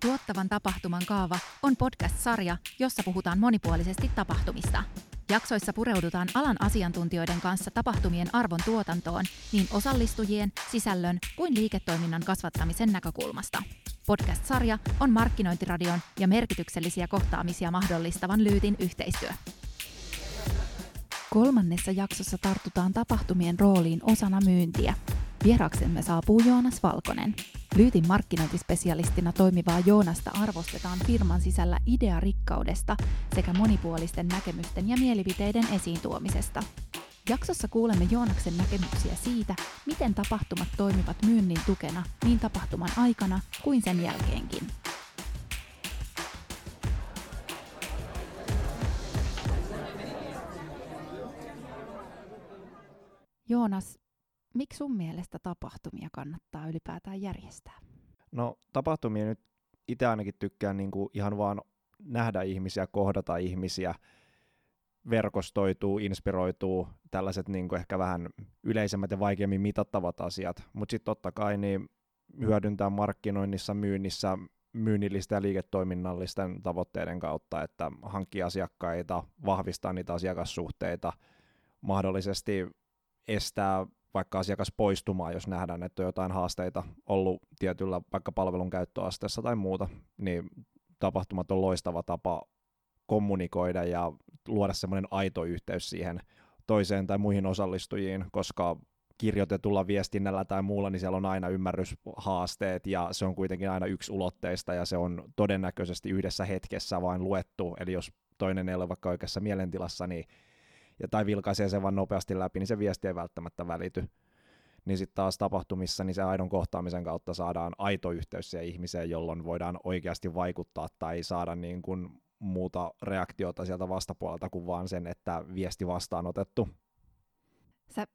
Tuottavan tapahtuman kaava on podcast-sarja, jossa puhutaan monipuolisesti tapahtumista. Jaksoissa pureudutaan alan asiantuntijoiden kanssa tapahtumien arvon tuotantoon niin osallistujien, sisällön kuin liiketoiminnan kasvattamisen näkökulmasta. Podcast-sarja on markkinointiradion ja merkityksellisiä kohtaamisia mahdollistavan Lyytin yhteistyö. Kolmannessa jaksossa tartutaan tapahtumien rooliin osana myyntiä. Vieraksemme saapuu Joonas Valkonen. Lyytin markkinointispesialistina toimivaa Joonasta arvostetaan firman sisällä idearikkaudesta sekä monipuolisten näkemysten ja mielipiteiden esiin tuomisesta. Jaksossa kuulemme Joonaksen näkemyksiä siitä, miten tapahtumat toimivat myynnin tukena niin tapahtuman aikana kuin sen jälkeenkin. Joonas, miksi sun mielestä tapahtumia kannattaa ylipäätään järjestää? No tapahtumia nyt itse ainakin tykkään niin kuin ihan vaan nähdä ihmisiä, kohdata ihmisiä, verkostoituu, inspiroituu, tällaiset niin kuin ehkä vähän yleisemmät ja vaikeammin mitattavat asiat, mutta sitten totta kai niin hyödyntää markkinoinnissa, myynnissä, myynnillistä ja liiketoiminnallisten tavoitteiden kautta, että hankkii asiakkaita, vahvistaa niitä asiakassuhteita, mahdollisesti estää vaikka asiakas poistumaan, jos nähdään, että on jotain haasteita ollut tietyllä vaikka palvelun käyttöasteessa tai muuta, niin tapahtumat on loistava tapa kommunikoida ja luoda semmoinen aito yhteys siihen toiseen tai muihin osallistujiin, koska kirjoitetulla viestinnällä tai muulla, niin siellä on aina ymmärryshaasteet ja se on kuitenkin aina yksi ulotteista ja se on todennäköisesti yhdessä hetkessä vain luettu, eli jos toinen ei ole vaikka oikeassa mielentilassa, niin ja, tai vilkaisee sen vaan nopeasti läpi, niin se viesti ei välttämättä välity. Niin sitten taas tapahtumissa, niin se aidon kohtaamisen kautta saadaan aito yhteys siihen ihmiseen, jolloin voidaan oikeasti vaikuttaa tai saada niin kuin muuta reaktiota sieltä vastapuolelta kuin vaan sen, että viesti vastaanotettu. Sä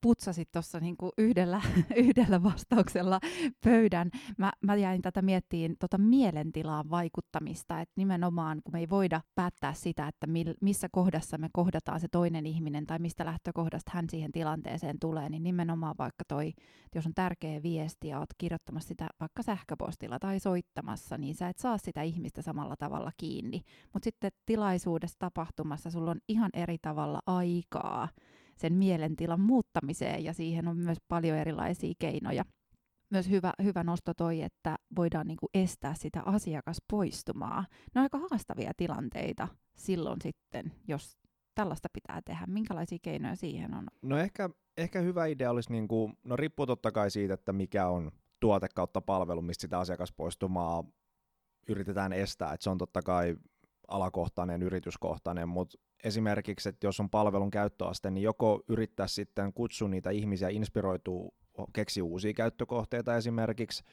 putsasit tuossa niinku yhdellä, yhdellä vastauksella pöydän. Mä, mä jäin tätä miettiin tota mielentilaan vaikuttamista, että nimenomaan kun me ei voida päättää sitä, että mil, missä kohdassa me kohdataan se toinen ihminen tai mistä lähtökohdasta hän siihen tilanteeseen tulee, niin nimenomaan vaikka toi, jos on tärkeä viesti ja oot kirjoittamassa sitä vaikka sähköpostilla tai soittamassa, niin sä et saa sitä ihmistä samalla tavalla kiinni. Mutta sitten tilaisuudessa tapahtumassa sulla on ihan eri tavalla aikaa sen mielentilan muuttamiseen ja siihen on myös paljon erilaisia keinoja. Myös hyvä, hyvä nosto toi, että voidaan niinku estää sitä asiakaspoistumaa. Ne on aika haastavia tilanteita silloin sitten, jos tällaista pitää tehdä. Minkälaisia keinoja siihen on? No ehkä, ehkä hyvä idea olisi, niinku, no riippuu totta kai siitä, että mikä on tuote kautta palvelu, mistä sitä asiakaspoistumaa yritetään estää. Et se on totta kai alakohtainen, yrityskohtainen, mutta esimerkiksi, että jos on palvelun käyttöaste, niin joko yrittää sitten kutsua niitä ihmisiä inspiroituu, keksi uusia käyttökohteita esimerkiksi,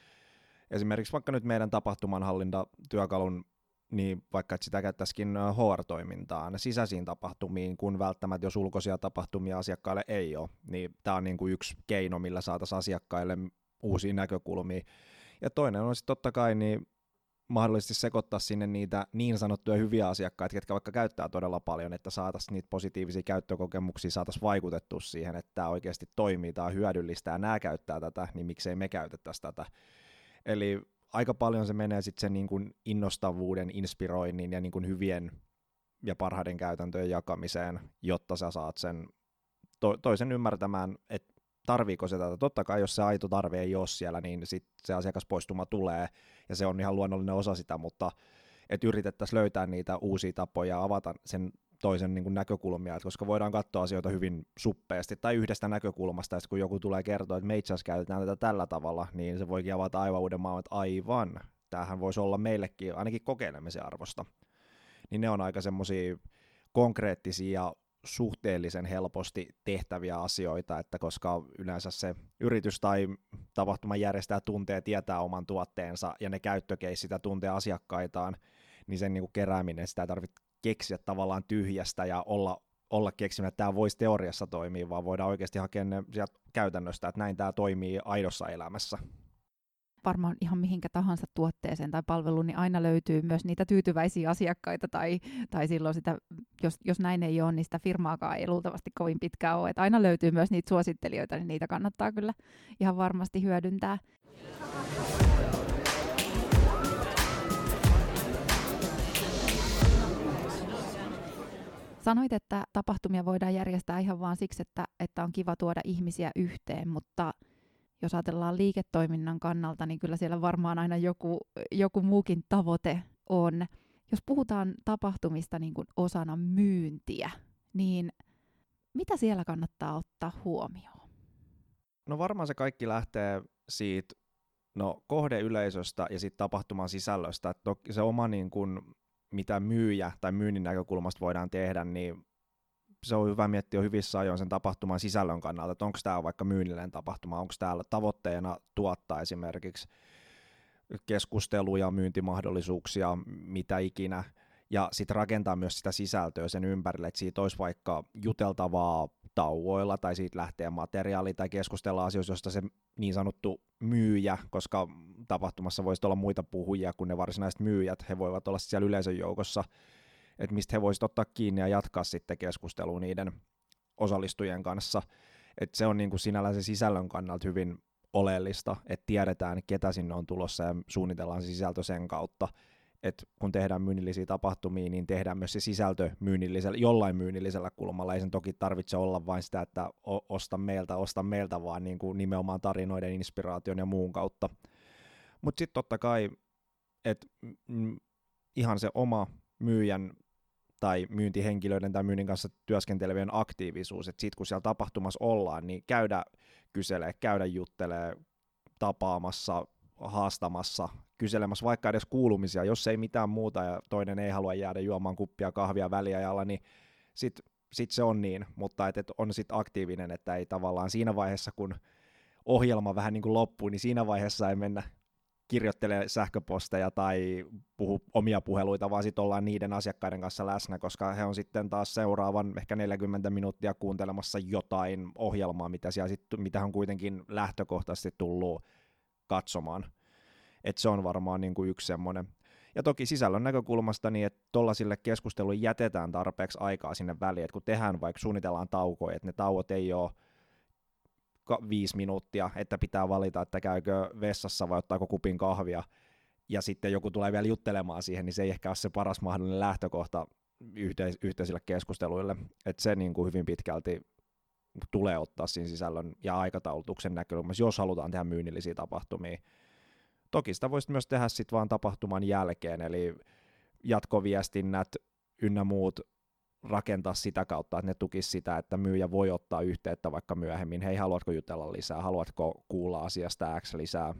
esimerkiksi vaikka nyt meidän tapahtumanhallintatyökalun niin vaikka että sitä käyttäisikin HR-toimintaan, sisäisiin tapahtumiin, kun välttämättä jos ulkoisia tapahtumia asiakkaille ei ole, niin tämä on niin kuin yksi keino, millä saataisiin asiakkaille uusia näkökulmia. Ja toinen on sitten totta kai niin mahdollisesti sekoittaa sinne niitä niin sanottuja hyviä asiakkaita, jotka vaikka käyttää todella paljon, että saataisiin niitä positiivisia käyttökokemuksia, saataisiin vaikutettua siihen, että tämä oikeasti toimii, tämä on hyödyllistä ja nämä käyttää tätä, niin miksei me käytettäisi tätä. Eli aika paljon se menee sitten sen niin kuin innostavuuden, inspiroinnin ja niin kuin hyvien ja parhaiden käytäntöjen jakamiseen, jotta sä saat sen to- toisen ymmärtämään, että tarviiko se tätä. Totta kai, jos se aito tarve ei ole siellä, niin sit se asiakaspoistuma tulee, ja se on ihan luonnollinen osa sitä, mutta että yritettäisiin löytää niitä uusia tapoja avata sen toisen niin kuin näkökulmia, että koska voidaan katsoa asioita hyvin suppeasti tai yhdestä näkökulmasta, ja kun joku tulee kertoa, että me itse asiassa käytetään tätä tällä tavalla, niin se voikin avata aivan uuden maailman, että aivan, tämähän voisi olla meillekin ainakin kokeilemisen arvosta. Niin ne on aika semmoisia konkreettisia suhteellisen helposti tehtäviä asioita, että koska yleensä se yritys tai tapahtuman järjestäjä tuntee, tietää oman tuotteensa ja ne käyttökeissit ja tuntee asiakkaitaan, niin sen niin kuin kerääminen, sitä ei tarvitse keksiä tavallaan tyhjästä ja olla, olla keksimättä, että tämä voisi teoriassa toimia, vaan voidaan oikeasti hakea ne sieltä käytännöstä, että näin tämä toimii aidossa elämässä varmaan ihan mihinkä tahansa tuotteeseen tai palveluun, niin aina löytyy myös niitä tyytyväisiä asiakkaita tai, tai silloin sitä, jos, jos näin ei ole, niin sitä firmaakaan ei luultavasti kovin pitkään ole. Et aina löytyy myös niitä suosittelijoita, niin niitä kannattaa kyllä ihan varmasti hyödyntää. Sanoit, että tapahtumia voidaan järjestää ihan vaan siksi, että, että on kiva tuoda ihmisiä yhteen, mutta – jos ajatellaan liiketoiminnan kannalta, niin kyllä siellä varmaan aina joku, joku muukin tavoite on. Jos puhutaan tapahtumista niin kuin osana myyntiä, niin mitä siellä kannattaa ottaa huomioon? No varmaan se kaikki lähtee siitä no, kohdeyleisöstä ja sitten tapahtuman sisällöstä. Että se oma niin kuin, mitä myyjä tai myynnin näkökulmasta voidaan tehdä, niin se on hyvä miettiä hyvissä ajoin sen tapahtuman sisällön kannalta, että onko tämä vaikka myynnillinen tapahtuma, onko täällä tavoitteena tuottaa esimerkiksi keskusteluja, myyntimahdollisuuksia, mitä ikinä, ja sitten rakentaa myös sitä sisältöä sen ympärille, että siitä olisi vaikka juteltavaa tauoilla tai siitä lähtee materiaali tai keskustella asioista, joista se niin sanottu myyjä, koska tapahtumassa voisi olla muita puhujia kuin ne varsinaiset myyjät, he voivat olla siellä yleisön joukossa, että mistä he voisivat ottaa kiinni ja jatkaa sitten keskustelua niiden osallistujien kanssa. Et se on niin kuin sinällään se sisällön kannalta hyvin oleellista, että tiedetään, ketä sinne on tulossa ja suunnitellaan se sisältö sen kautta, että kun tehdään myynnillisiä tapahtumia, niin tehdään myös se sisältö myynnillisellä, jollain myynnillisellä kulmalla. Ei sen toki tarvitse olla vain sitä, että osta meiltä, osta meiltä, vaan niin kuin nimenomaan tarinoiden, inspiraation ja muun kautta. Mutta sitten totta kai, että ihan se oma myyjän tai myyntihenkilöiden tai myynnin kanssa työskentelevien aktiivisuus, että sitten kun siellä tapahtumassa ollaan, niin käydä kyselee, käydä juttelee, tapaamassa, haastamassa, kyselemässä vaikka edes kuulumisia, jos ei mitään muuta ja toinen ei halua jäädä juomaan kuppia kahvia väliajalla, niin sitten sit se on niin, mutta et, et on sitten aktiivinen, että ei tavallaan siinä vaiheessa, kun ohjelma vähän niin kuin loppuu, niin siinä vaiheessa ei mennä kirjoittele sähköposteja tai puhu omia puheluita, vaan sitten ollaan niiden asiakkaiden kanssa läsnä, koska he on sitten taas seuraavan ehkä 40 minuuttia kuuntelemassa jotain ohjelmaa, mitä, siellä sit, mitä on kuitenkin lähtökohtaisesti tullut katsomaan. Et se on varmaan niin kuin yksi semmoinen. Ja toki sisällön näkökulmasta, niin että tuollaisille keskusteluille jätetään tarpeeksi aikaa sinne väliin, että kun tehdään vaikka suunnitellaan taukoja, että ne tauot ei ole viisi minuuttia, että pitää valita, että käykö vessassa vai ottaako kupin kahvia, ja sitten joku tulee vielä juttelemaan siihen, niin se ei ehkä ole se paras mahdollinen lähtökohta yhteis- yhteisille keskusteluille, että se niin kuin hyvin pitkälti tulee ottaa siinä sisällön ja aikataulutuksen näkökulmassa, jos halutaan tehdä myynnillisiä tapahtumia. Toki sitä voisi myös tehdä sitten vaan tapahtuman jälkeen, eli jatkoviestinnät ynnä muut rakentaa sitä kautta, että ne tukisi sitä, että myyjä voi ottaa yhteyttä vaikka myöhemmin, hei haluatko jutella lisää, haluatko kuulla asiasta X lisää,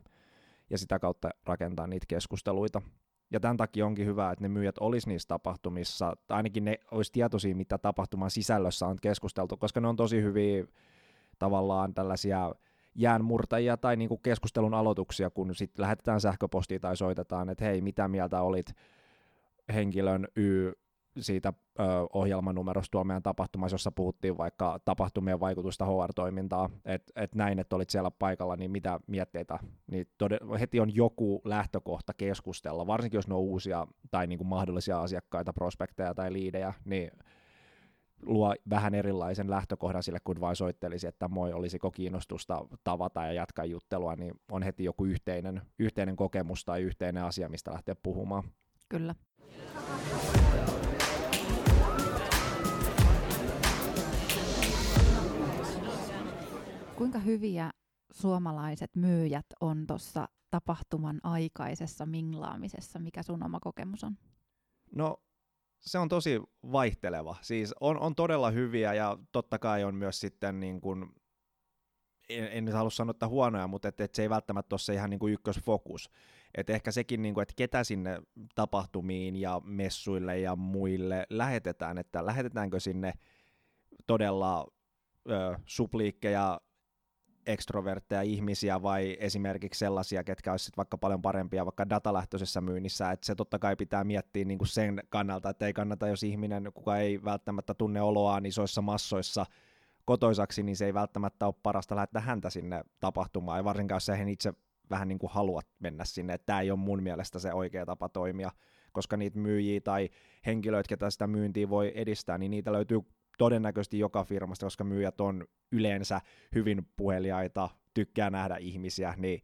ja sitä kautta rakentaa niitä keskusteluita. Ja tämän takia onkin hyvä, että ne myyjät olisi niissä tapahtumissa, tai ainakin ne olisi tietoisia, mitä tapahtuman sisällössä on keskusteltu, koska ne on tosi hyviä tavallaan tällaisia jäänmurtajia tai niinku keskustelun aloituksia, kun sitten lähetetään sähköpostia tai soitetaan, että hei, mitä mieltä olit henkilön Y siitä ö, ohjelmanumerosta tuolla meidän tapahtumassa, jossa puhuttiin vaikka tapahtumien vaikutusta HR-toimintaa, että et näin, että olit siellä paikalla, niin mitä mietteitä, niin tod- heti on joku lähtökohta keskustella, varsinkin jos ne on uusia tai niin kuin mahdollisia asiakkaita, prospekteja tai liidejä, niin luo vähän erilaisen lähtökohdan sille, kun vain soittelisi, että moi, olisiko kiinnostusta tavata ja jatkaa juttelua, niin on heti joku yhteinen, yhteinen kokemus tai yhteinen asia, mistä lähteä puhumaan. Kyllä. Kuinka hyviä suomalaiset myyjät on tuossa tapahtuman aikaisessa minglaamisessa? Mikä sun oma kokemus on? No se on tosi vaihteleva. Siis on, on todella hyviä ja totta kai on myös sitten niin kuin, en, en nyt halua sanoa, että huonoja, mutta et, et se ei välttämättä ole se ihan niin kuin ykkösfokus. Et ehkä sekin, niin kuin, että ketä sinne tapahtumiin ja messuille ja muille lähetetään, että lähetetäänkö sinne todella ö, supliikkeja ekstrovertteja ihmisiä vai esimerkiksi sellaisia, ketkä olisivat vaikka paljon parempia vaikka datalähtöisessä myynnissä, että se totta kai pitää miettiä niin kuin sen kannalta, että ei kannata, jos ihminen, kuka ei välttämättä tunne oloaan isoissa massoissa kotoisaksi, niin se ei välttämättä ole parasta lähettää häntä sinne tapahtumaan, ja varsinkaan jos hän itse vähän niin kuin haluat mennä sinne, että tämä ei ole mun mielestä se oikea tapa toimia, koska niitä myyjiä tai henkilöitä, ketä sitä myyntiä voi edistää, niin niitä löytyy todennäköisesti joka firmasta, koska myyjät on yleensä hyvin puheliaita, tykkää nähdä ihmisiä, niin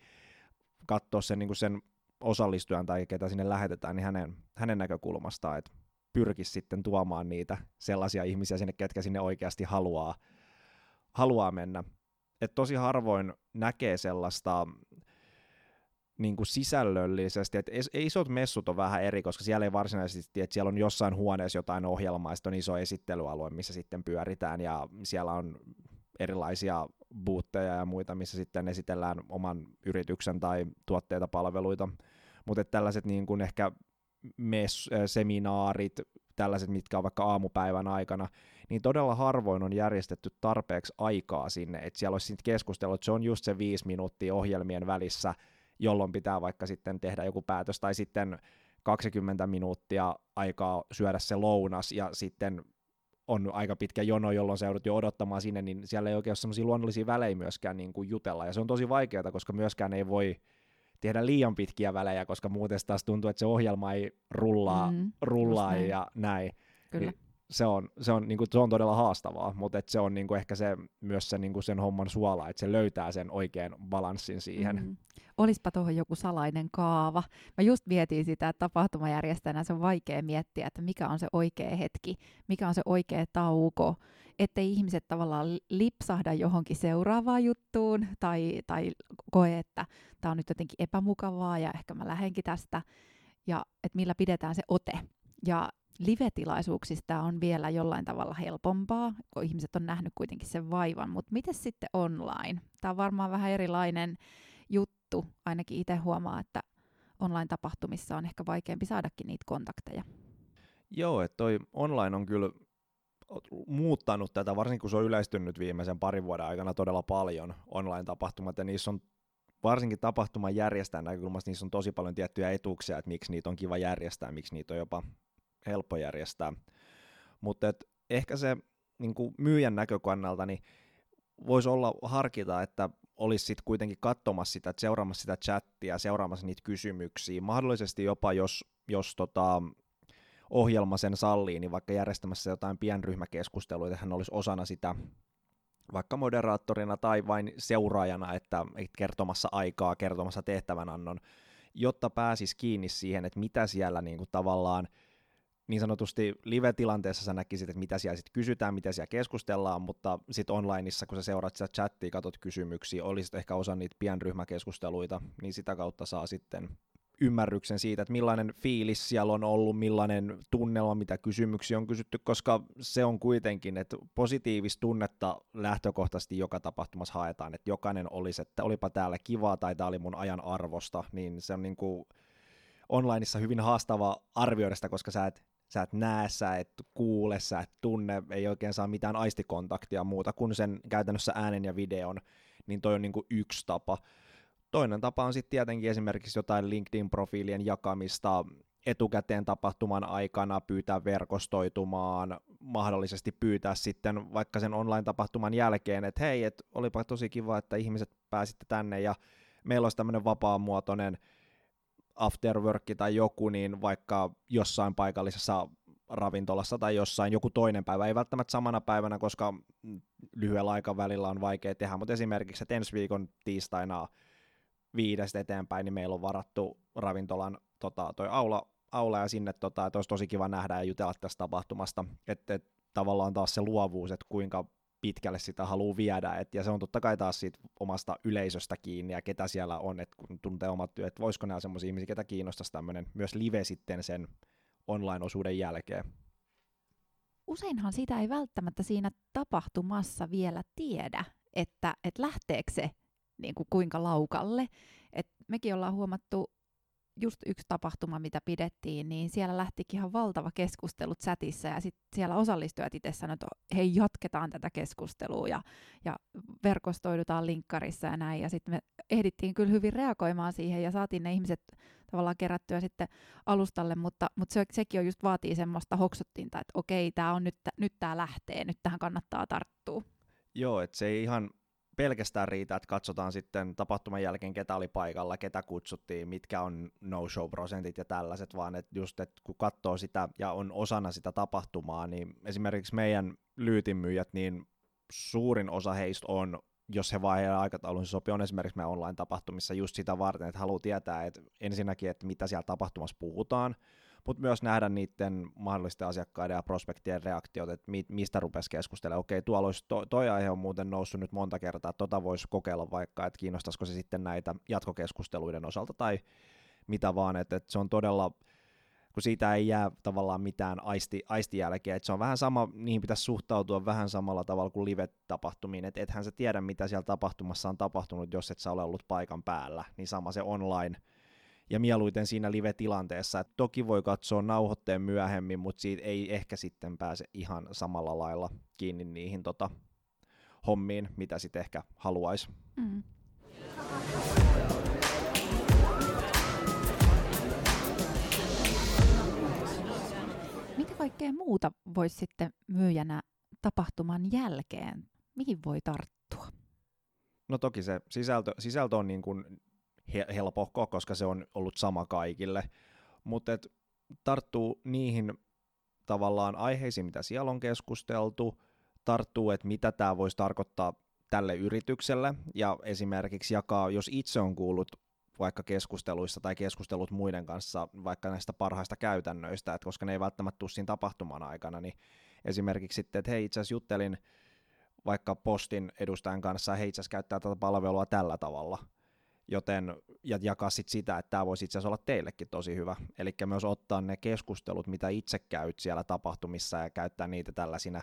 katsoa sen, niin sen osallistujan tai ketä sinne lähetetään, niin hänen, hänen näkökulmastaan, että pyrkisi sitten tuomaan niitä sellaisia ihmisiä sinne, ketkä sinne oikeasti haluaa, haluaa mennä. Et tosi harvoin näkee sellaista niin kuin sisällöllisesti, että isot messut on vähän eri, koska siellä ei varsinaisesti, että siellä on jossain huoneessa jotain ohjelmaa, ja on iso esittelyalue, missä sitten pyöritään, ja siellä on erilaisia bootteja ja muita, missä sitten esitellään oman yrityksen tai tuotteita, palveluita, mutta tällaiset niin kuin ehkä mes, seminaarit, tällaiset, mitkä on vaikka aamupäivän aikana, niin todella harvoin on järjestetty tarpeeksi aikaa sinne, että siellä olisi keskustelua, että se on just se viisi minuuttia ohjelmien välissä, jolloin pitää vaikka sitten tehdä joku päätös, tai sitten 20 minuuttia aikaa syödä se lounas, ja sitten on aika pitkä jono, jolloin se joudut jo odottamaan sinne, niin siellä ei oikein ole semmoisia luonnollisia välejä myöskään niin kuin jutella, ja se on tosi vaikeaa, koska myöskään ei voi tehdä liian pitkiä välejä, koska muuten taas tuntuu, että se ohjelma ei rullaa, mm, rullaa näin. ja näin. Kyllä. Niin se on, se on, niin kuin, se on todella haastavaa, mutta et se on niin kuin, ehkä se, myös se, niin kuin sen homman suola, että se löytää sen oikean balanssin siihen. Mm-hmm. Olispa tuohon joku salainen kaava. Mä just mietin sitä, että tapahtumajärjestäjänä se on vaikea miettiä, että mikä on se oikea hetki, mikä on se oikea tauko, ettei ihmiset tavallaan lipsahda johonkin seuraavaan juttuun tai, tai koe, että tämä on nyt jotenkin epämukavaa ja ehkä mä lähenkin tästä, ja että millä pidetään se ote. Ja live-tilaisuuksista on vielä jollain tavalla helpompaa, kun ihmiset on nähnyt kuitenkin sen vaivan, mutta miten sitten online? Tämä on varmaan vähän erilainen juttu, ainakin itse huomaa, että online-tapahtumissa on ehkä vaikeampi saadakin niitä kontakteja. Joo, että toi online on kyllä muuttanut tätä, varsinkin kun se on yleistynyt viimeisen parin vuoden aikana todella paljon online-tapahtumat, ja niissä on varsinkin tapahtuman järjestäjän näkökulmasta niissä on tosi paljon tiettyjä etuuksia, että miksi niitä on kiva järjestää, miksi niitä on jopa helppo järjestää. Mutta ehkä se niin kuin myyjän näkökannalta niin voisi olla harkita, että olisi sitten kuitenkin katsomassa sitä, seuraamassa sitä chattia, seuraamassa niitä kysymyksiä, mahdollisesti jopa jos, jos tota, ohjelma sen sallii, niin vaikka järjestämässä jotain pienryhmäkeskusteluita, hän olisi osana sitä vaikka moderaattorina tai vain seuraajana, että kertomassa aikaa, kertomassa tehtävänannon, jotta pääsisi kiinni siihen, että mitä siellä niin kuin tavallaan – niin sanotusti live-tilanteessa sä näkisit, että mitä siellä sitten kysytään, mitä siellä keskustellaan, mutta sitten onlineissa, kun sä seuraat sitä chattia, katot kysymyksiä, olisit ehkä osa niitä pienryhmäkeskusteluita, niin sitä kautta saa sitten ymmärryksen siitä, että millainen fiilis siellä on ollut, millainen tunnelma, mitä kysymyksiä on kysytty, koska se on kuitenkin, että positiivista tunnetta lähtökohtaisesti joka tapahtumassa haetaan, että jokainen olisi, että olipa täällä kivaa tai tämä oli mun ajan arvosta, niin se on niin kuin onlineissa hyvin haastava arvioida sitä, koska sä et sä et näe, sä et kuule, sä et tunne, ei oikein saa mitään aistikontaktia muuta kuin sen käytännössä äänen ja videon, niin toi on niin kuin yksi tapa. Toinen tapa on sitten tietenkin esimerkiksi jotain LinkedIn-profiilien jakamista etukäteen tapahtuman aikana, pyytää verkostoitumaan, mahdollisesti pyytää sitten vaikka sen online-tapahtuman jälkeen, että hei, et olipa tosi kiva, että ihmiset pääsitte tänne ja meillä olisi tämmöinen vapaamuotoinen afterwork tai joku, niin vaikka jossain paikallisessa ravintolassa tai jossain joku toinen päivä, ei välttämättä samana päivänä, koska lyhyellä aikavälillä on vaikea tehdä, mutta esimerkiksi, että ensi viikon tiistaina viidestä eteenpäin, niin meillä on varattu ravintolan tota, toi aula, aula ja sinne, tota, että olisi tosi kiva nähdä ja jutella tästä tapahtumasta, että et, tavallaan taas se luovuus, että kuinka pitkälle sitä haluaa viedä, et, ja se on totta kai taas siitä omasta yleisöstä kiinni, ja ketä siellä on, että kun tuntee omat työt, että voisiko nämä sellaisia ihmisiä, ketä kiinnostaisi tämmöinen myös live sitten sen online-osuuden jälkeen. Useinhan sitä ei välttämättä siinä tapahtumassa vielä tiedä, että, että lähteekö se niin kuin kuinka laukalle. Et mekin ollaan huomattu just yksi tapahtuma, mitä pidettiin, niin siellä lähtikin ihan valtava keskustelu chatissa ja sitten siellä osallistujat itse sanoivat, että hei jatketaan tätä keskustelua ja, ja verkostoidutaan linkkarissa ja näin ja sitten me ehdittiin kyllä hyvin reagoimaan siihen ja saatiin ne ihmiset tavallaan kerättyä sitten alustalle, mutta, mutta se, sekin on just vaatii semmoista hoksottinta, että okei, tämä on nyt, nyt tämä lähtee, nyt tähän kannattaa tarttua. Joo, että se ei ihan pelkästään riitä, että katsotaan sitten tapahtuman jälkeen, ketä oli paikalla, ketä kutsuttiin, mitkä on no-show-prosentit ja tällaiset, vaan että just, että kun katsoo sitä ja on osana sitä tapahtumaa, niin esimerkiksi meidän lyytinmyyjät, niin suurin osa heistä on, jos he vaan heidän aikataulunsa sopii, on esimerkiksi meidän online-tapahtumissa just sitä varten, että haluaa tietää, että ensinnäkin, että mitä siellä tapahtumassa puhutaan, mutta myös nähdä niiden mahdollisten asiakkaiden ja prospektien reaktiot, että mi- mistä rupesi keskustelemaan. Okei, tuolla olisi to- toi aihe on muuten noussut nyt monta kertaa, että tota voisi kokeilla vaikka, että kiinnostaisiko se sitten näitä jatkokeskusteluiden osalta tai mitä vaan, että, että se on todella, kun siitä ei jää tavallaan mitään aisti, aistijälkeä, että se on vähän sama, niihin pitäisi suhtautua vähän samalla tavalla kuin live-tapahtumiin, että ethän sä tiedä, mitä siellä tapahtumassa on tapahtunut, jos et sä ole ollut paikan päällä, niin sama se online, ja mieluiten siinä live-tilanteessa, että toki voi katsoa nauhoitteen myöhemmin, mutta siitä ei ehkä sitten pääse ihan samalla lailla kiinni niihin tota, hommiin, mitä sitten ehkä haluaisi. Mm. Mitä kaikkea muuta voisi sitten myyjänä tapahtuman jälkeen? Mihin voi tarttua? No toki se sisältö, sisältö on niin kuin helpohko, koska se on ollut sama kaikille, mutta tarttuu niihin tavallaan aiheisiin, mitä siellä on keskusteltu, tarttuu, että mitä tämä voisi tarkoittaa tälle yritykselle, ja esimerkiksi jakaa, jos itse on kuullut vaikka keskusteluissa tai keskustelut muiden kanssa vaikka näistä parhaista käytännöistä, että koska ne ei välttämättä tule siinä tapahtuman aikana, niin esimerkiksi sitten, että hei itse asiassa juttelin vaikka postin edustajan kanssa, hei itse asiassa käyttää tätä palvelua tällä tavalla, joten ja jakaa sit sitä, että tämä voisi itse asiassa olla teillekin tosi hyvä. Eli myös ottaa ne keskustelut, mitä itse käyt siellä tapahtumissa ja käyttää niitä tällaisina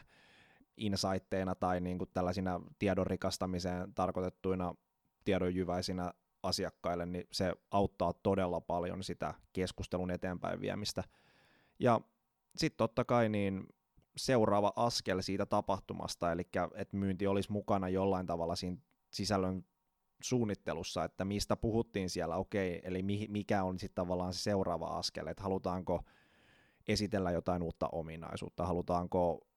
insightteina tai niin kuin tällaisina tiedon rikastamiseen tarkoitettuina tiedonjyväisinä asiakkaille, niin se auttaa todella paljon sitä keskustelun eteenpäin viemistä. Ja sitten totta kai niin seuraava askel siitä tapahtumasta, eli että myynti olisi mukana jollain tavalla siinä sisällön suunnittelussa, että mistä puhuttiin siellä, okei, eli mikä on sitten tavallaan se seuraava askel, että halutaanko esitellä jotain uutta ominaisuutta, halutaanko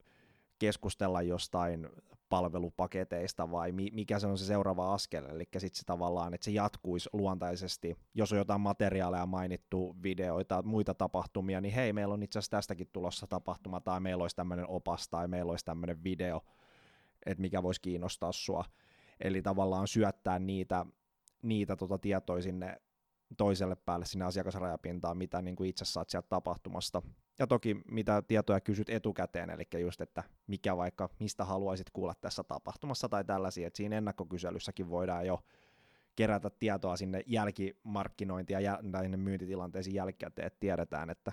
keskustella jostain palvelupaketeista vai mikä se on se seuraava askel, eli sitten se tavallaan, että se jatkuisi luontaisesti, jos on jotain materiaaleja mainittu, videoita, muita tapahtumia, niin hei, meillä on itse asiassa tästäkin tulossa tapahtuma, tai meillä olisi tämmöinen opas, tai meillä olisi tämmöinen video, että mikä voisi kiinnostaa sua, eli tavallaan syöttää niitä, niitä tota tietoja sinne toiselle päälle sinne asiakasrajapintaan, mitä niin kuin itse saat sieltä tapahtumasta. Ja toki mitä tietoja kysyt etukäteen, eli just, että mikä vaikka, mistä haluaisit kuulla tässä tapahtumassa tai tällaisia, että siinä ennakkokyselyssäkin voidaan jo kerätä tietoa sinne jälkimarkkinointia ja näihin myyntitilanteisiin jälkikäteen, että tiedetään, että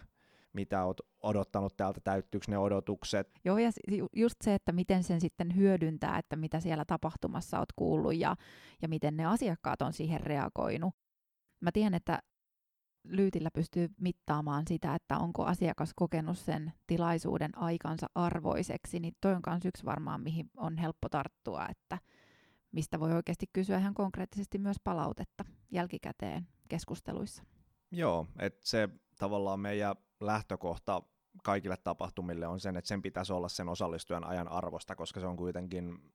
mitä olet odottanut täältä, täyttyykö ne odotukset. Joo, ja just se, että miten sen sitten hyödyntää, että mitä siellä tapahtumassa olet kuullut ja, ja miten ne asiakkaat on siihen reagoinut. Mä tiedän, että Lyytillä pystyy mittaamaan sitä, että onko asiakas kokenut sen tilaisuuden aikansa arvoiseksi, niin toi on myös yksi varmaan, mihin on helppo tarttua, että mistä voi oikeasti kysyä ihan konkreettisesti myös palautetta jälkikäteen keskusteluissa. Joo, että se tavallaan meidän lähtökohta kaikille tapahtumille on sen, että sen pitäisi olla sen osallistujan ajan arvosta, koska se on kuitenkin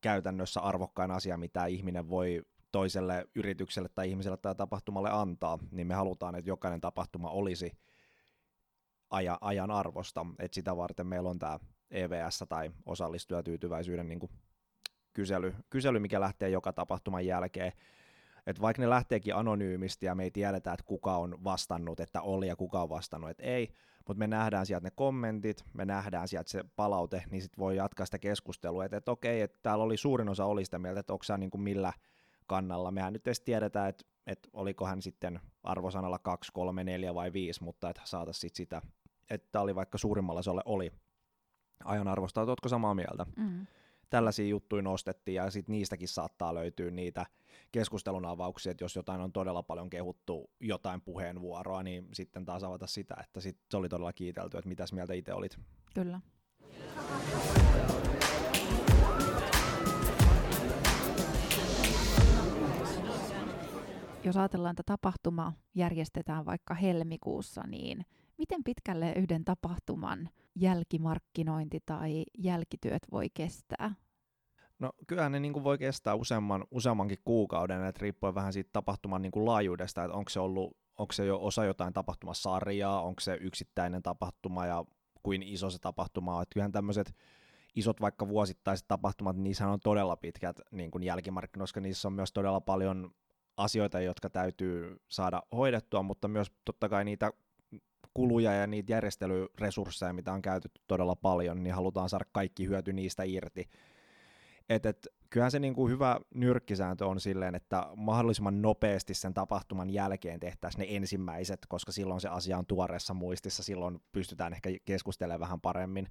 käytännössä arvokkain asia, mitä ihminen voi toiselle yritykselle tai ihmiselle tai tapahtumalle antaa, niin me halutaan, että jokainen tapahtuma olisi aja, ajan arvosta, että sitä varten meillä on tämä EVS tai osallistujatyytyväisyyden niin kysely, kysely, mikä lähtee joka tapahtuman jälkeen, että vaikka ne lähteekin anonyymisti ja me ei tiedetä, että kuka on vastannut, että oli ja kuka on vastannut, että ei, mutta me nähdään sieltä ne kommentit, me nähdään sieltä se palaute, niin sitten voi jatkaa sitä keskustelua, että, että okei, että täällä oli suurin osa oli sitä mieltä, että onko niin kuin millä kannalla. Mehän nyt edes tiedetään, että, että oliko hän sitten arvosanalla 2, 3, 4 vai 5, mutta että saataisiin sitä, että oli vaikka suurimmalla se oli ajan arvosta, oletko samaa mieltä? Mm. Tällaisia juttuja nostettiin ja sitten niistäkin saattaa löytyä niitä keskustelun avauksia, että jos jotain on todella paljon kehuttu jotain puheenvuoroa, niin sitten taas avata sitä, että sit se oli todella kiitelty, että mitäs mieltä itse olit. Kyllä. jos ajatellaan, että tapahtuma järjestetään vaikka helmikuussa, niin miten pitkälle yhden tapahtuman jälkimarkkinointi tai jälkityöt voi kestää? No kyllähän ne niin kuin voi kestää useamman, useammankin kuukauden, että riippuen vähän siitä tapahtuman niin kuin laajuudesta, että onko se ollut onko se jo osa jotain tapahtumasarjaa, onko se yksittäinen tapahtuma ja kuin iso se tapahtuma on. Että kyllähän tämmöiset isot vaikka vuosittaiset tapahtumat, niissä on todella pitkät niin kuin jälkimarkkinat, koska niissä on myös todella paljon asioita, jotka täytyy saada hoidettua, mutta myös totta kai niitä kuluja ja niitä järjestelyresursseja, mitä on käytetty todella paljon, niin halutaan saada kaikki hyöty niistä irti. Et, et, kyllähän se niinku hyvä nyrkkisääntö on silleen, että mahdollisimman nopeasti sen tapahtuman jälkeen tehtäisiin ne ensimmäiset, koska silloin se asia on tuoreessa muistissa, silloin pystytään ehkä keskustelemaan vähän paremmin.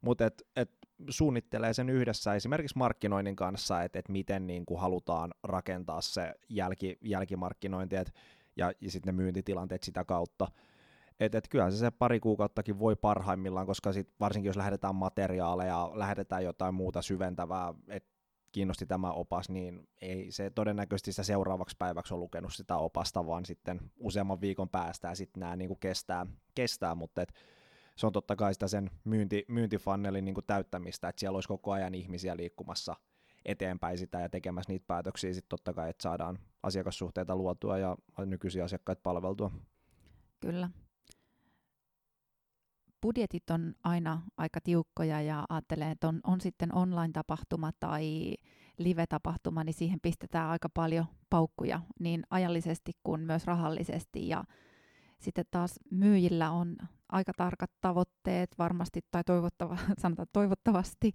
Mutta et, et suunnittelee sen yhdessä esimerkiksi markkinoinnin kanssa, että et miten niinku halutaan rakentaa se jälki, jälkimarkkinointi et, ja, ja sitten ne myyntitilanteet sitä kautta. Et, et kyllähän se, se pari kuukauttakin voi parhaimmillaan, koska sit varsinkin jos lähetetään materiaaleja, lähetetään jotain muuta syventävää, että kiinnosti tämä opas, niin ei se todennäköisesti sitä seuraavaksi päiväksi ole lukenut sitä opasta, vaan sitten useamman viikon päästä ja sitten nämä niin kestää, kestää, mutta et se on totta kai sitä sen myynti, myyntifannelin niin täyttämistä, että siellä olisi koko ajan ihmisiä liikkumassa eteenpäin sitä ja tekemässä niitä päätöksiä. Sitten totta kai, että saadaan asiakassuhteita luotua ja nykyisiä asiakkaita palveltua. Kyllä budjetit on aina aika tiukkoja ja ajattelee, että on, on sitten online-tapahtuma tai live-tapahtuma, niin siihen pistetään aika paljon paukkuja niin ajallisesti kuin myös rahallisesti. Ja sitten taas myyjillä on aika tarkat tavoitteet varmasti, tai toivottava, sanotaan toivottavasti,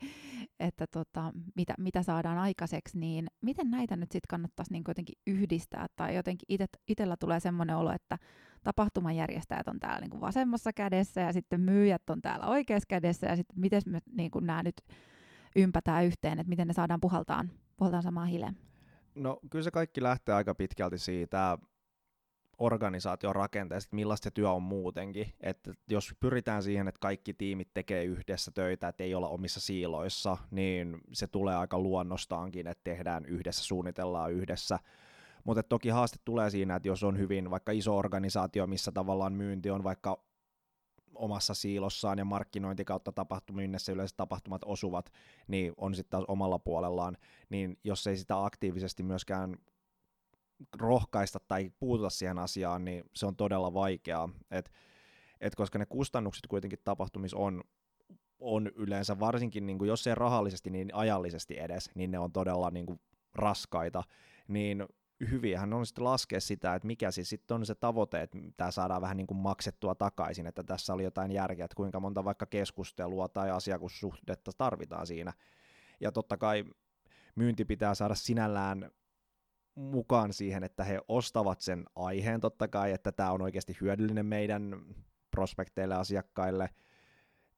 että tota, mitä, mitä saadaan aikaiseksi, niin miten näitä nyt sitten kannattaisi niin jotenkin yhdistää, tai jotenkin itsellä tulee semmoinen olo, että tapahtumajärjestäjät on täällä niin kuin vasemmassa kädessä, ja sitten myyjät on täällä oikeassa kädessä, ja sitten miten me niin kuin nämä nyt ympätään yhteen, että miten ne saadaan puhaltaan, puhaltaan samaan hileen? No kyllä se kaikki lähtee aika pitkälti siitä organisaation rakenteesta, millaista se työ on muutenkin. Että jos pyritään siihen, että kaikki tiimit tekee yhdessä töitä, että ei olla omissa siiloissa, niin se tulee aika luonnostaankin, että tehdään yhdessä, suunnitellaan yhdessä. Mutta toki haaste tulee siinä, että jos on hyvin vaikka iso organisaatio, missä tavallaan myynti on vaikka omassa siilossaan ja markkinointi kautta tapahtumissa yleensä tapahtumat osuvat, niin on sitten taas omalla puolellaan, niin jos ei sitä aktiivisesti myöskään rohkaista tai puututa siihen asiaan, niin se on todella vaikeaa, et, et koska ne kustannukset kuitenkin tapahtumis on, on yleensä, varsinkin niin kuin, jos ei rahallisesti, niin ajallisesti edes, niin ne on todella niin kuin, raskaita, niin hyviähän on sitten laskea sitä, että mikä siis sitten on se tavoite, että tämä saadaan vähän niin kuin maksettua takaisin, että tässä oli jotain järkeä, että kuinka monta vaikka keskustelua tai asiakussuhdetta tarvitaan siinä. Ja totta kai myynti pitää saada sinällään mukaan siihen, että he ostavat sen aiheen totta kai, että tämä on oikeasti hyödyllinen meidän prospekteille, asiakkaille,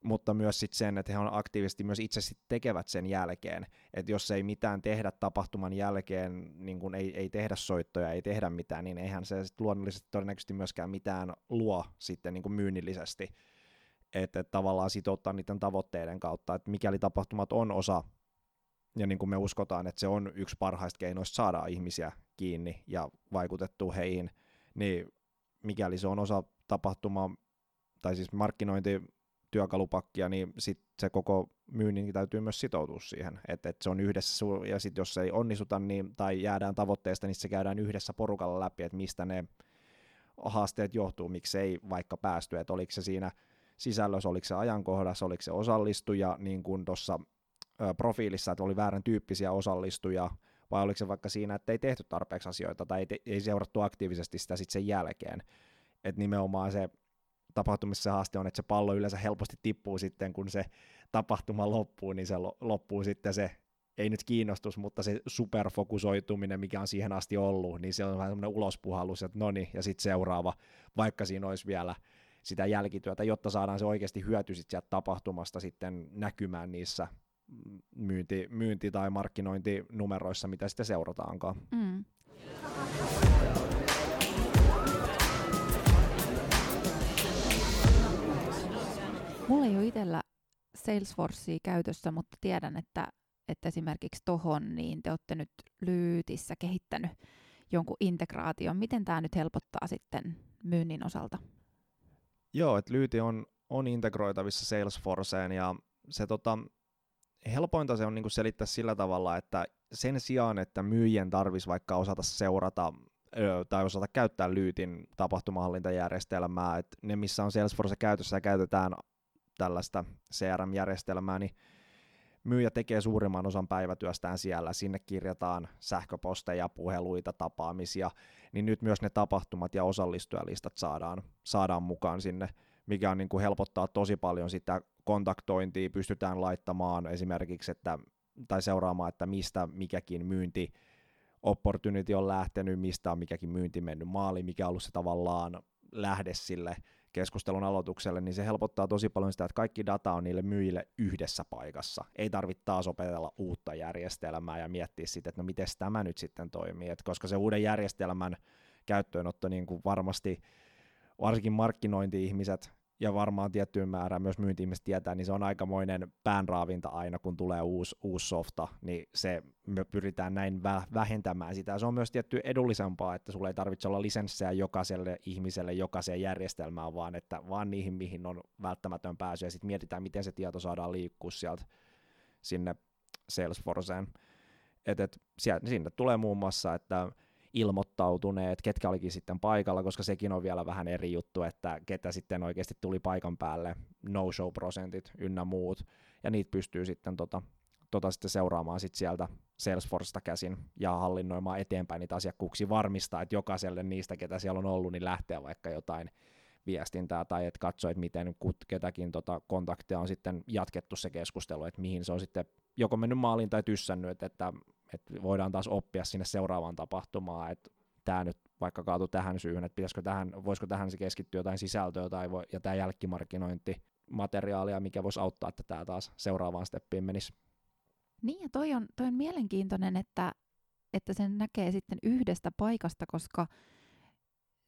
mutta myös sit sen, että he on aktiivisesti myös itse sit tekevät sen jälkeen. Että jos ei mitään tehdä tapahtuman jälkeen, niin kun ei, ei tehdä soittoja, ei tehdä mitään, niin eihän se sit luonnollisesti todennäköisesti myöskään mitään luo sitten niin myynnillisesti. Että et tavallaan sitouttaa niiden tavoitteiden kautta, että mikäli tapahtumat on osa ja niin kuin me uskotaan, että se on yksi parhaista keinoista saada ihmisiä kiinni ja vaikutettua heihin, niin mikäli se on osa tapahtumaa, tai siis markkinointi työkalupakkia, niin sit se koko myynnin täytyy myös sitoutua siihen, että, että se on yhdessä, ja sitten jos ei onnistuta niin, tai jäädään tavoitteesta, niin se käydään yhdessä porukalla läpi, että mistä ne haasteet johtuu, miksi ei vaikka päästy, että oliko se siinä sisällössä, oliko se ajankohdassa, oliko se osallistuja, niin kuin tuossa profiilissa, että oli väärän tyyppisiä osallistujia, vai oliko se vaikka siinä, että ei tehty tarpeeksi asioita tai ei, te, ei seurattu aktiivisesti sitä sitten sen jälkeen. Että nimenomaan se tapahtumissa haaste on, että se pallo yleensä helposti tippuu sitten, kun se tapahtuma loppuu, niin se loppuu sitten se, ei nyt kiinnostus, mutta se superfokusoituminen, mikä on siihen asti ollut, niin se on vähän semmoinen ulospuhallus, että no niin, ja sitten seuraava, vaikka siinä olisi vielä sitä jälkityötä, jotta saadaan se oikeasti hyöty sitten sieltä tapahtumasta sitten näkymään niissä myynti, myynti- tai markkinointinumeroissa, mitä sitten seurataankaan. Mm. Mulla ei ole itsellä Salesforcea käytössä, mutta tiedän, että, että esimerkiksi tohon, niin te olette nyt Lyytissä kehittänyt jonkun integraation. Miten tämä nyt helpottaa sitten myynnin osalta? Joo, että Lyyti on, on integroitavissa Salesforceen ja se tota, helpointa se on niin selittää sillä tavalla, että sen sijaan, että myyjien tarvisi vaikka osata seurata tai osata käyttää Lyytin tapahtumahallintajärjestelmää, että ne missä on Salesforce käytössä käytetään tällaista CRM-järjestelmää, niin myyjä tekee suurimman osan päivätyöstään siellä, sinne kirjataan sähköposteja, puheluita, tapaamisia, niin nyt myös ne tapahtumat ja osallistujalistat saadaan, saadaan mukaan sinne, mikä on niin kuin helpottaa tosi paljon sitä kontaktointia, pystytään laittamaan esimerkiksi, että, tai seuraamaan, että mistä mikäkin myynti opportunity on lähtenyt, mistä on mikäkin myynti mennyt maaliin, mikä on ollut se tavallaan lähde sille keskustelun aloitukselle, niin se helpottaa tosi paljon sitä, että kaikki data on niille myyjille yhdessä paikassa. Ei tarvitse taas opetella uutta järjestelmää ja miettiä sitten, että no miten tämä nyt sitten toimii, Et koska se uuden järjestelmän käyttöönotto niin kuin varmasti varsinkin markkinointi-ihmiset ja varmaan tiettyyn määrään myös myynti tietää, niin se on aikamoinen päänraavinta aina, kun tulee uusi, uusi softa, niin se me pyritään näin vähentämään sitä. Se on myös tietty edullisempaa, että sulla ei tarvitse olla lisenssejä jokaiselle ihmiselle jokaiseen järjestelmään, vaan että vaan niihin, mihin on välttämätön pääsy, ja sitten mietitään, miten se tieto saadaan liikkua sieltä sinne Salesforceen. Et, et, sinne tulee muun muassa, että ilmoittautuneet, ketkä olikin sitten paikalla, koska sekin on vielä vähän eri juttu, että ketä sitten oikeasti tuli paikan päälle, no-show-prosentit ynnä muut, ja niitä pystyy sitten tota, tota sitten seuraamaan sit sieltä Salesforcesta käsin ja hallinnoimaan eteenpäin niitä asiakkuuksia, varmistaa, että jokaiselle niistä, ketä siellä on ollut, niin lähtee vaikka jotain viestintää tai että katsoo, että miten ketäkin tota kontakteja on sitten jatkettu se keskustelu, että mihin se on sitten joko mennyt maaliin tai tyssännyt, että että voidaan taas oppia sinne seuraavaan tapahtumaan, että tämä nyt vaikka kaatu tähän syyhyn, että pitäisikö tähän, voisiko tähän se keskittyä jotain sisältöä tai voi, ja tämä jälkimarkkinointi materiaalia, mikä voisi auttaa, että tämä taas seuraavaan steppiin menisi. Niin ja toi on, toi on mielenkiintoinen, että, että sen näkee sitten yhdestä paikasta, koska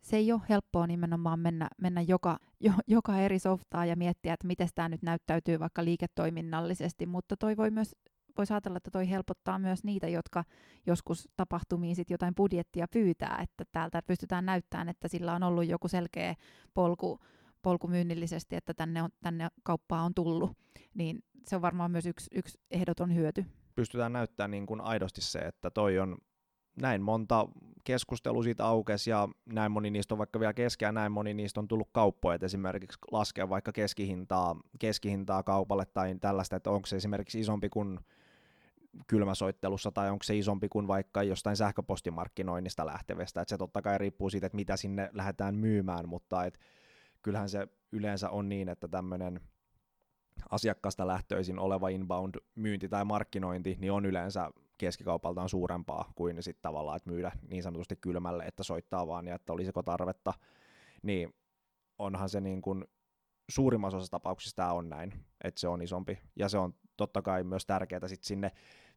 se ei ole helppoa nimenomaan mennä, mennä joka, jo, joka eri softaa ja miettiä, että miten tämä nyt näyttäytyy vaikka liiketoiminnallisesti, mutta toi voi myös voisi ajatella, että toi helpottaa myös niitä, jotka joskus tapahtumiin sit jotain budjettia pyytää, että täältä pystytään näyttämään, että sillä on ollut joku selkeä polku, polku myynnillisesti, että tänne, on, tänne kauppaa on tullut, niin se on varmaan myös yksi, yksi ehdoton hyöty. Pystytään näyttämään niin kuin aidosti se, että toi on näin monta keskustelua siitä aukesi ja näin moni niistä on vaikka vielä keskeä, ja näin moni niistä on tullut kauppoja, että esimerkiksi laskea vaikka keskihintaa, keskihintaa kaupalle tai tällaista, että onko se esimerkiksi isompi kuin kylmäsoittelussa tai onko se isompi kuin vaikka jostain sähköpostimarkkinoinnista lähtevästä, että se totta kai riippuu siitä, että mitä sinne lähdetään myymään, mutta et kyllähän se yleensä on niin, että tämmöinen asiakkaasta lähtöisin oleva inbound-myynti tai markkinointi, niin on yleensä keskikaupaltaan suurempaa kuin sitten tavallaan, että myydä niin sanotusti kylmälle, että soittaa vaan ja että olisiko tarvetta, niin onhan se niin kuin suurimmassa osassa tapauksissa tämä on näin, että se on isompi. Ja se on totta kai myös tärkeää sit sinne,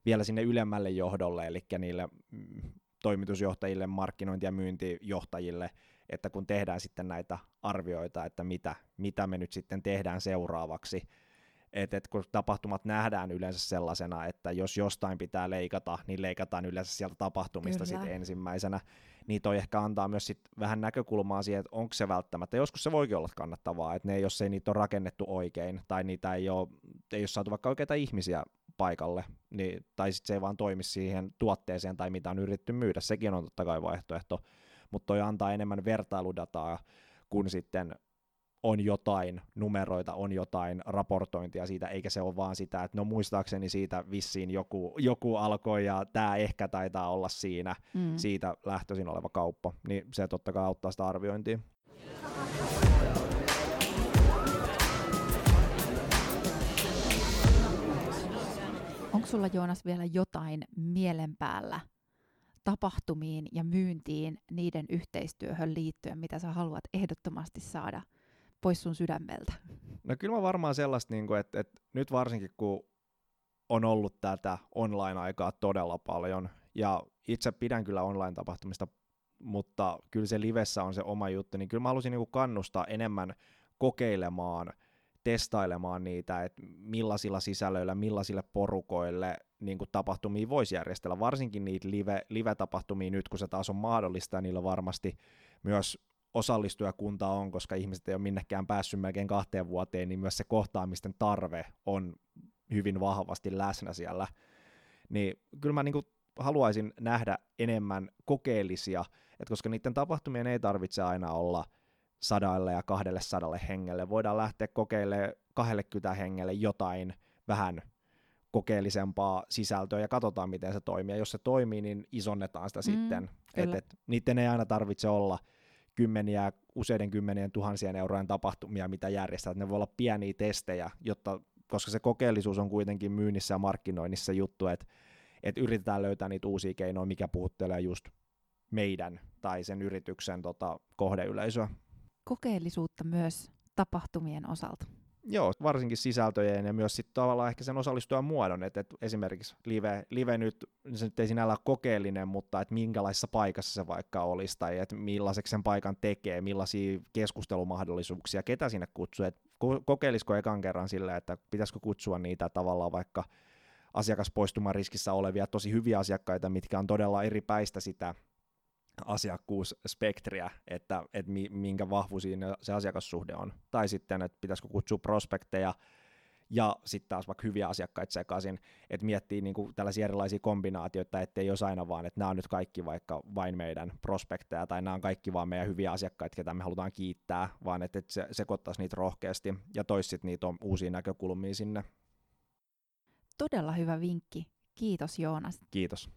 vielä sinne ylemmälle johdolle, eli niille mm, toimitusjohtajille, markkinointi- ja myyntijohtajille, että kun tehdään sitten näitä arvioita, että mitä, mitä me nyt sitten tehdään seuraavaksi, että et kun tapahtumat nähdään yleensä sellaisena, että jos jostain pitää leikata, niin leikataan yleensä sieltä tapahtumista sitten ensimmäisenä, niin toi ehkä antaa myös sit vähän näkökulmaa siihen, että onko se välttämättä, joskus se voikin olla kannattavaa, että ne, jos ei niitä ole rakennettu oikein, tai niitä ei ole, ei ole saatu vaikka oikeita ihmisiä paikalle, niin, tai sitten se ei vaan toimi siihen tuotteeseen tai mitä on yritetty myydä, sekin on totta kai vaihtoehto, mutta toi antaa enemmän vertailudataa kuin sitten on jotain numeroita, on jotain raportointia siitä, eikä se ole vaan sitä, että no muistaakseni siitä vissiin joku, joku alkoi ja tämä ehkä taitaa olla siinä, mm. siitä lähtöisin oleva kauppa, niin se totta kai auttaa sitä arviointia. Onko sulla Joonas vielä jotain mielen päällä tapahtumiin ja myyntiin, niiden yhteistyöhön liittyen, mitä sä haluat ehdottomasti saada pois sun sydämeltä? No kyllä mä varmaan sellaista, niin kuin, että, että nyt varsinkin kun on ollut tätä online-aikaa todella paljon, ja itse pidän kyllä online-tapahtumista, mutta kyllä se livessä on se oma juttu, niin kyllä mä haluaisin niin kannustaa enemmän kokeilemaan, testailemaan niitä, että millaisilla sisällöillä, millaisille porukoille niin kuin tapahtumia voisi järjestellä, varsinkin niitä live, live-tapahtumia nyt, kun se taas on mahdollista, ja niillä varmasti myös osallistujakunta on, koska ihmiset ei ole minnekään päässyt melkein kahteen vuoteen, niin myös se kohtaamisten tarve on hyvin vahvasti läsnä siellä. Niin kyllä mä niin haluaisin nähdä enemmän kokeellisia, että koska niiden tapahtumien ei tarvitse aina olla sadalle ja kahdelle sadalle hengelle, voidaan lähteä kokeilemaan 20 hengelle jotain vähän kokeellisempaa sisältöä ja katsotaan, miten se toimii. Ja jos se toimii, niin isonnetaan sitä mm, sitten. Et, et, niiden ei aina tarvitse olla kymmeniä, useiden kymmenien tuhansien eurojen tapahtumia, mitä järjestää. Ne voi olla pieniä testejä, jotta, koska se kokeellisuus on kuitenkin myynnissä ja markkinoinnissa juttu, että et yritetään löytää niitä uusia keinoja, mikä puhuttelee just meidän tai sen yrityksen tota, kohdeyleisöä. Kokeellisuutta myös tapahtumien osalta. Joo, varsinkin sisältöjen ja myös sitten tavallaan ehkä sen osallistujan muodon, että, että esimerkiksi live, live nyt, se nyt ei sinällä ole kokeellinen, mutta että minkälaisessa paikassa se vaikka olisi, tai että millaiseksi sen paikan tekee, millaisia keskustelumahdollisuuksia, ketä sinne kutsuu, että kokeilisiko ekan kerran silleen, että pitäisikö kutsua niitä tavallaan vaikka asiakaspoistuman riskissä olevia tosi hyviä asiakkaita, mitkä on todella eri päistä sitä asiakkuusspektriä, että, että minkä vahvuisiin se asiakassuhde on. Tai sitten, että pitäisikö kutsua prospekteja ja sitten taas vaikka hyviä asiakkaita sekaisin, että miettii niin kuin tällaisia erilaisia kombinaatioita, ettei jos aina vaan, että nämä on nyt kaikki vaikka vain meidän prospekteja, tai nämä on kaikki vaan meidän hyviä asiakkaita, ketä me halutaan kiittää, vaan että, että se sekoittaisi niitä rohkeasti ja toisi niitä uusia näkökulmia sinne. Todella hyvä vinkki. Kiitos Joonas. Kiitos.